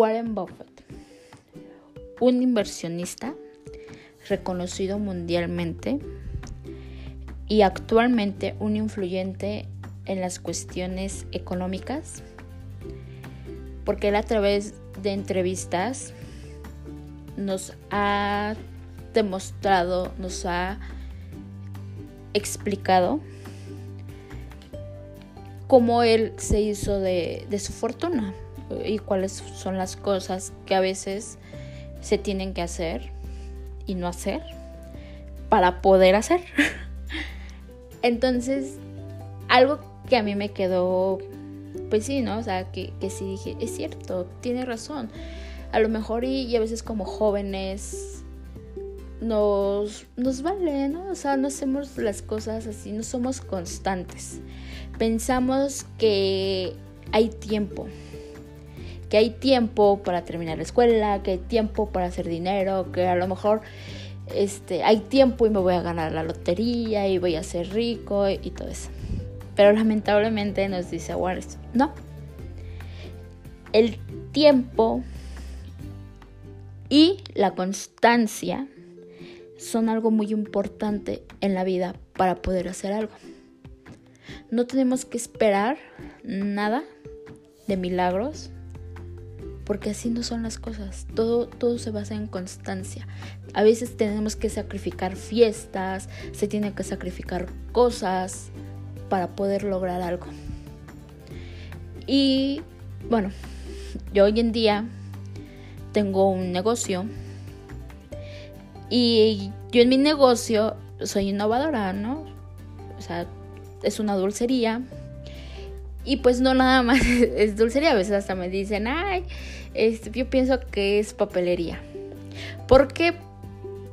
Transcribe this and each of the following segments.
Warren Buffett, un inversionista reconocido mundialmente y actualmente un influyente en las cuestiones económicas, porque él a través de entrevistas nos ha demostrado, nos ha explicado cómo él se hizo de, su fortuna y cuáles son las cosas que a veces se tienen que hacer y no hacer para poder hacer. Entonces, algo que a mí me quedó, pues sí, ¿no? O sea, que, que sí dije, es cierto, tiene razón. A lo mejor y, a veces como jóvenes nos, nos vale, ¿no? O sea, no hacemos las cosas así, no somos constantes pensamos que hay tiempo, que hay tiempo para terminar la escuela, que hay tiempo para hacer dinero, que a lo mejor este, hay tiempo y me voy a ganar la lotería y voy a ser rico y, todo eso. Pero lamentablemente nos dice Wallace, no. El tiempo y la constancia son algo muy importante en la vida para poder hacer algo. No tenemos que esperar nada de milagros, porque así no son las cosas. Todo, todo se basa en constancia. A veces tenemos que sacrificar fiestas, se tienen que sacrificar cosas para poder lograr algo. Y bueno, yo hoy en día tengo un negocio y yo en mi negocio soy innovadora, ¿no? O sea, es una dulcería. Y pues no nada más es dulcería, a veces hasta me dicen, ay, yo pienso que es papelería. ¿Por qué?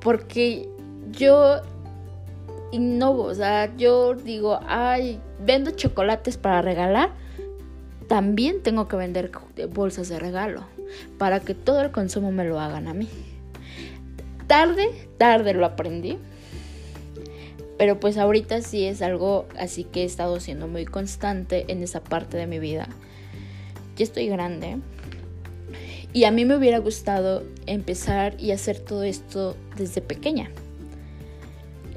Porque yo innovo, o sea, yo digo, ay, vendo chocolates para regalar, también tengo que vender bolsas de regalo, para que todo el consumo me lo hagan a mí. Tarde, tarde lo aprendí, pero pues ahorita sí es algo así que he estado siendo muy constante en esa parte de mi vida. Ya estoy grande. Y a mí me hubiera gustado empezar y hacer todo esto desde pequeña.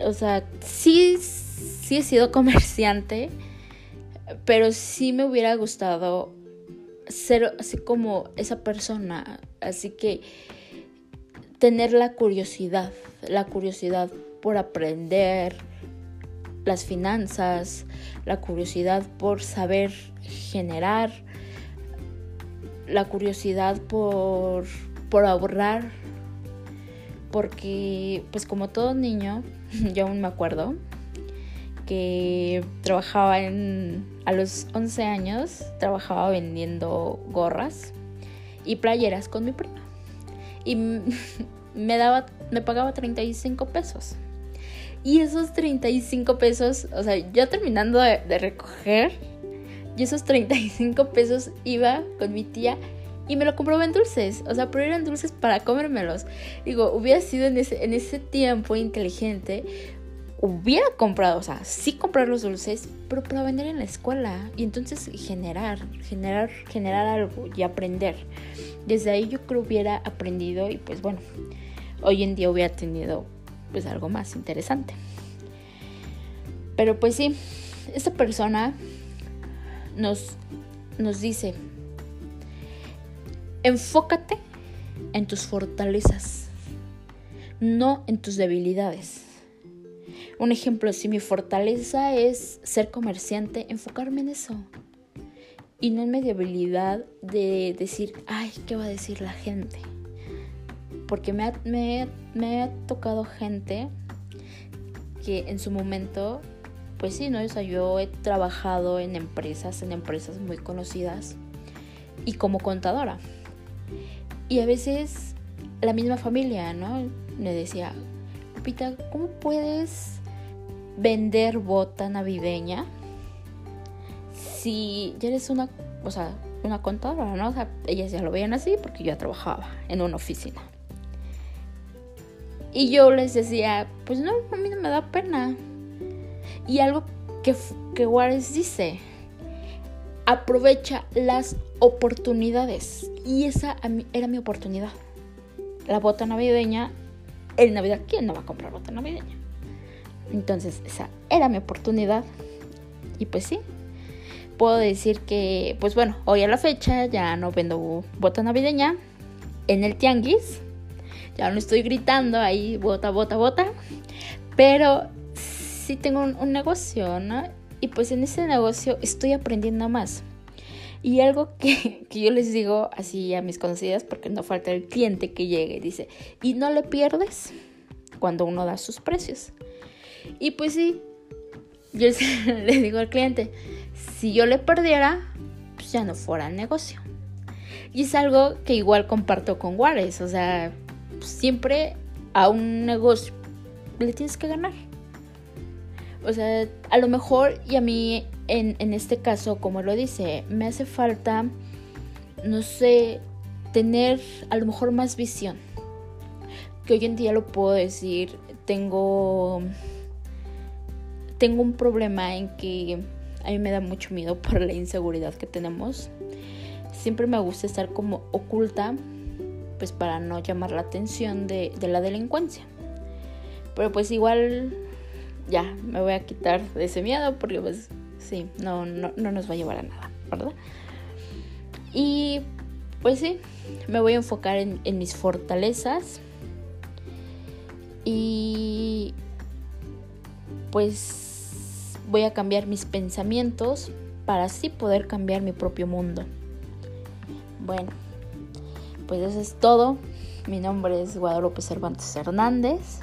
O sea, sí, sí he sido comerciante, pero sí me hubiera gustado ser así como esa persona. Así que tener la curiosidad, la curiosidad por aprender, las finanzas, la curiosidad por saber generar, la curiosidad por, por ahorrar, porque pues como todo niño, yo aún me acuerdo que trabajaba en, a los 11 años, trabajaba vendiendo gorras y playeras con mi prima. Y me daba, me pagaba 35 pesos. Y esos 35 pesos, o sea, yo terminando de, recoger, y esos 35 pesos iba con mi tía y me lo compró en dulces. O sea, pero eran dulces para comérmelos. Digo, hubiera sido en ese, en ese tiempo inteligente, hubiera comprado, o sea, sí comprar los dulces, pero para vender en la escuela. Y entonces generar, generar, generar algo y aprender. Desde ahí yo creo hubiera aprendido y pues bueno, hoy en día hubiera tenido pues algo más interesante. Pero pues sí, esta persona nos, nos dice, enfócate en tus fortalezas, no en tus debilidades. Un ejemplo, si mi fortaleza es ser comerciante, enfocarme en eso. Y no en mi debilidad de decir, ay, ¿qué va a decir la gente? porque me ha, tocado gente que en su momento, pues sí, ¿no? O sea, yo he trabajado en empresas, en empresas muy conocidas y como contadora. Y a veces la misma familia, ¿no? Me decía, Pita, ¿cómo puedes vender bota navideña si ya eres una, o sea, una contadora, ¿no? O sea, ellas ya lo veían así porque yo ya trabajaba en una oficina. Y yo les decía, pues no, a mí no me da pena. Y algo que, que Juárez dice, aprovecha las oportunidades. Y esa era mi oportunidad. La bota navideña, en Navidad, ¿quién no va a comprar bota navideña? Entonces, esa era mi oportunidad. Y pues sí, puedo decir que, pues bueno, hoy a la fecha ya no vendo bota navideña en el tianguis. Ya no estoy gritando ahí, bota, bota, bota. Pero sí tengo un, negocio, ¿no? Y pues en ese negocio estoy aprendiendo más. Y algo que, que, yo les digo así a mis conocidas, porque no falta el cliente que llegue y dice, y no le pierdes cuando uno da sus precios. Y pues sí, yo le digo al cliente, si yo le perdiera, pues ya no fuera el negocio. Y es algo que igual comparto con Juárez, o sea, siempre a un negocio le tienes que ganar. O sea, a lo mejor, y a mí en, en este caso, como lo dice, me hace falta, no sé, tener a lo mejor más visión. Que hoy en día lo puedo decir, tengo tengo un problema en que a mí me da mucho miedo por la inseguridad que tenemos. Siempre me gusta estar como oculta, pues para no llamar la atención de, la delincuencia. Pero pues igual ya me voy a quitar de ese miedo porque pues sí, no, no, nos va a llevar a nada, ¿verdad? Y pues sí, me voy a enfocar en, en mis fortalezas. Y pues voy a cambiar mis pensamientos para así poder cambiar mi propio mundo. Bueno, pues eso es todo. Mi nombre es Guadalupe Cervantes Hernández.